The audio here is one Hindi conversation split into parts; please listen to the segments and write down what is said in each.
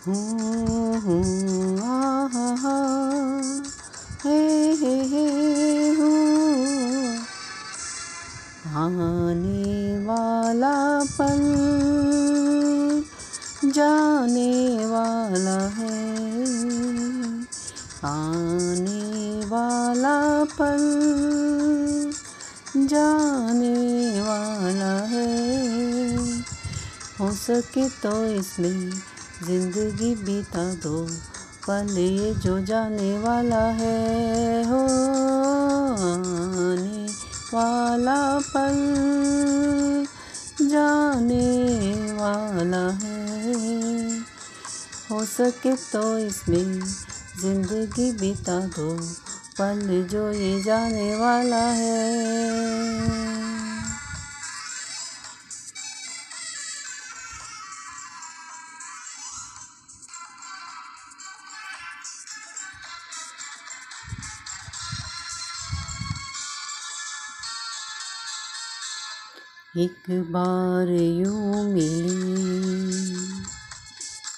आने वाला पल जाने वाला है। आने वाला पल जाने वाला है। हो सके तो इसमें ज़िंदगी बिता दो, पल ये जो जाने वाला है। हो, आने वाला पल जाने वाला है। हो सके तो इसमें ज़िंदगी बिता दो, पल जो ये जाने वाला है। एक बार यूँ मिली,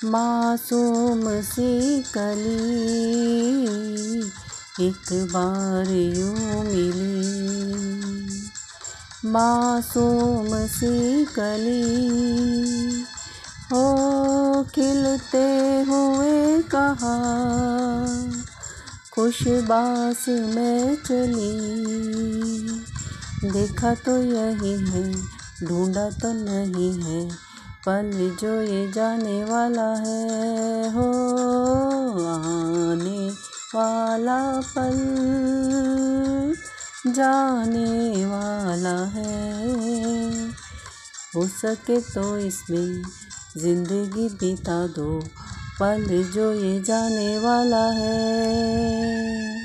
मासूम सी कली। एक बार यूँ मिली, मासूम सी कली। हो खिलते हुए कहा खुशबास में चली। देखा तो यही है, ढूंढा तो नहीं है, पल जो ये जाने वाला है। हो, आने वाला पल जाने वाला है। हो सके तो इसमें ज़िंदगी बिता दो, पल जो ये जाने वाला है।